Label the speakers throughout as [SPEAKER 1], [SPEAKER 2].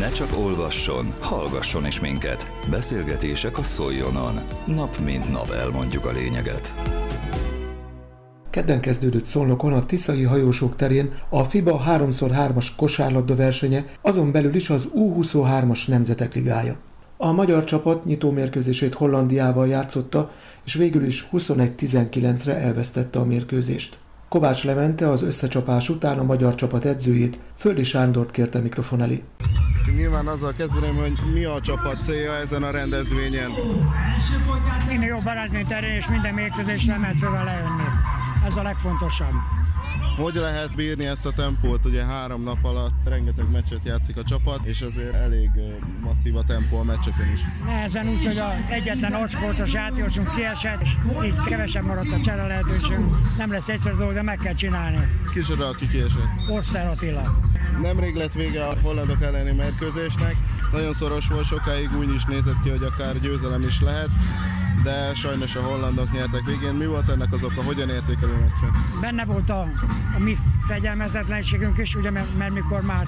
[SPEAKER 1] Ne csak olvasson, hallgasson is minket. Beszélgetések a Szoljonon. Nap mint nap elmondjuk a lényeget.
[SPEAKER 2] Kedden kezdődött Szolnokon a Tiszai hajósok terén a FIBA 3x3-as kosárlabda versenye, azon belül is az U23-as Nemzetek Ligája. A magyar csapat nyitómérkőzését Hollandiával játszotta, és végül is 21-19-re elvesztette a mérkőzést. Kovács Levente az összecsapás után a magyar csapat edzőjét, Földi Sándort kérte mikrofon elé.
[SPEAKER 3] Nyilván azzal kezdeném, hogy mi a csapat célja ezen a rendezvényen.
[SPEAKER 4] Minél jobb eredményt elérni, és minden mérkőzésre fővel lejönni. Ez a legfontosabb.
[SPEAKER 3] Hogy lehet bírni ezt a tempót? Ugye három nap alatt rengeteg meccset játszik a csapat, és azért elég masszív a tempó a meccseken is.
[SPEAKER 4] Nehezen úgy, hogy az egyetlen agysportos játékosunk kiesett, és így kevesebb maradt a csere lehetőségünk. Nem lesz egyszerű dolog, de meg kell csinálni.
[SPEAKER 3] Kicsoda, aki kiesett?
[SPEAKER 4] Orszer Attila.
[SPEAKER 3] Nemrég lett vége a hollandok elleni mérkőzésnek. Nagyon szoros volt, sokáig úgy is nézett ki, hogy akár győzelem is lehet de sajnos a hollandok nyertek végén. Mi volt ennek az oka? Hogyan értékelő meccset?
[SPEAKER 4] Benne volt a, a mi fegyelmezetlenségünk is, ugye, mert, mert mikor már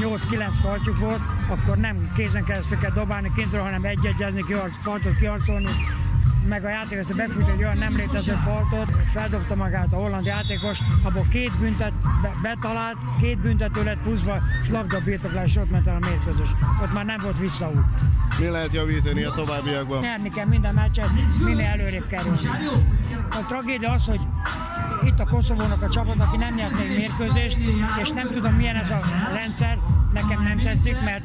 [SPEAKER 4] 8-9 faltjuk volt, akkor nem kézen keresztül kell dobálni kintről, hanem egy-egyezni, kiharc, faltot kiharcolni, meg a játék ezt befújt egy olyan nem létező faltot, feldobta magát a holland játékos, abból két büntet be, betalált, két büntető lett pluszba, és labda birtoklás, ott ment el a mérkőzés. Ott már nem volt visszaút.
[SPEAKER 3] Mi lehet javítani a továbbiakban?
[SPEAKER 4] Nyerni kell minden meccset, minél előrébb kerülni. A tragédia az, hogy itt a Koszovónak a csapat, aki nem nyert még mérkőzést, és nem tudom milyen ez a rendszer, nekem nem tetszik, mert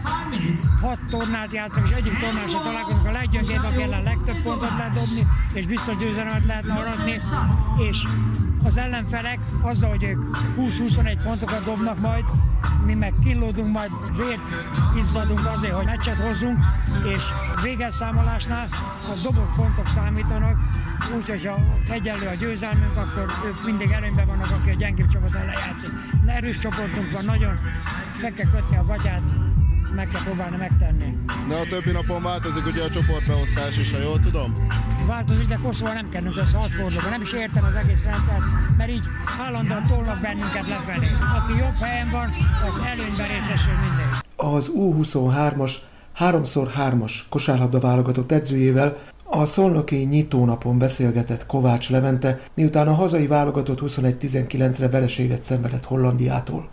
[SPEAKER 4] hat tornát játszok, és egyik tornán se találkozunk a leggyöngébb, aki ellen legtöbb pontot lehet dobni, és biztos győzelmet lehetne aratni, és az ellenfelek azzal, hogy ők 20-21 pontokat dobnak majd, mi meg kínlódunk, majd vért izzadunk azért, hogy meccset hozzunk, és végelszámolásnál a dobott pontok számítanak, úgyhogy ha egyenlő a győzelmünk, akkor ők mindig előnyben vannak, aki a gyengébb csapat ellen játszik. Erős csoportunk van, nagyon fel kell kötni a gatyát, meg kell próbálni megtenni.
[SPEAKER 3] De a többi napon változik ugye a csoportbeosztás is, ha jól tudom?
[SPEAKER 4] Változik, de Koszóval nem kerülünk össze hat fordulóba. Nem is értem az egész rendszert, mert így állandóan tolnak bennünket lefelé. Aki jobb helyen van, az előnyben részesül mindig.
[SPEAKER 2] Az U23-as 3x3-as kosárlabda válogatott edzőjével a szolnoki nyitónapon beszélgetett Kovács Levente, miután a hazai válogatott 21-19-re vereséget szenvedett Hollandiától.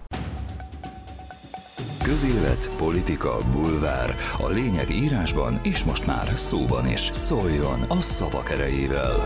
[SPEAKER 1] Közélet, politika, bulvár. A lényeg írásban és most már szóban is. Szóljon a szavak erejével!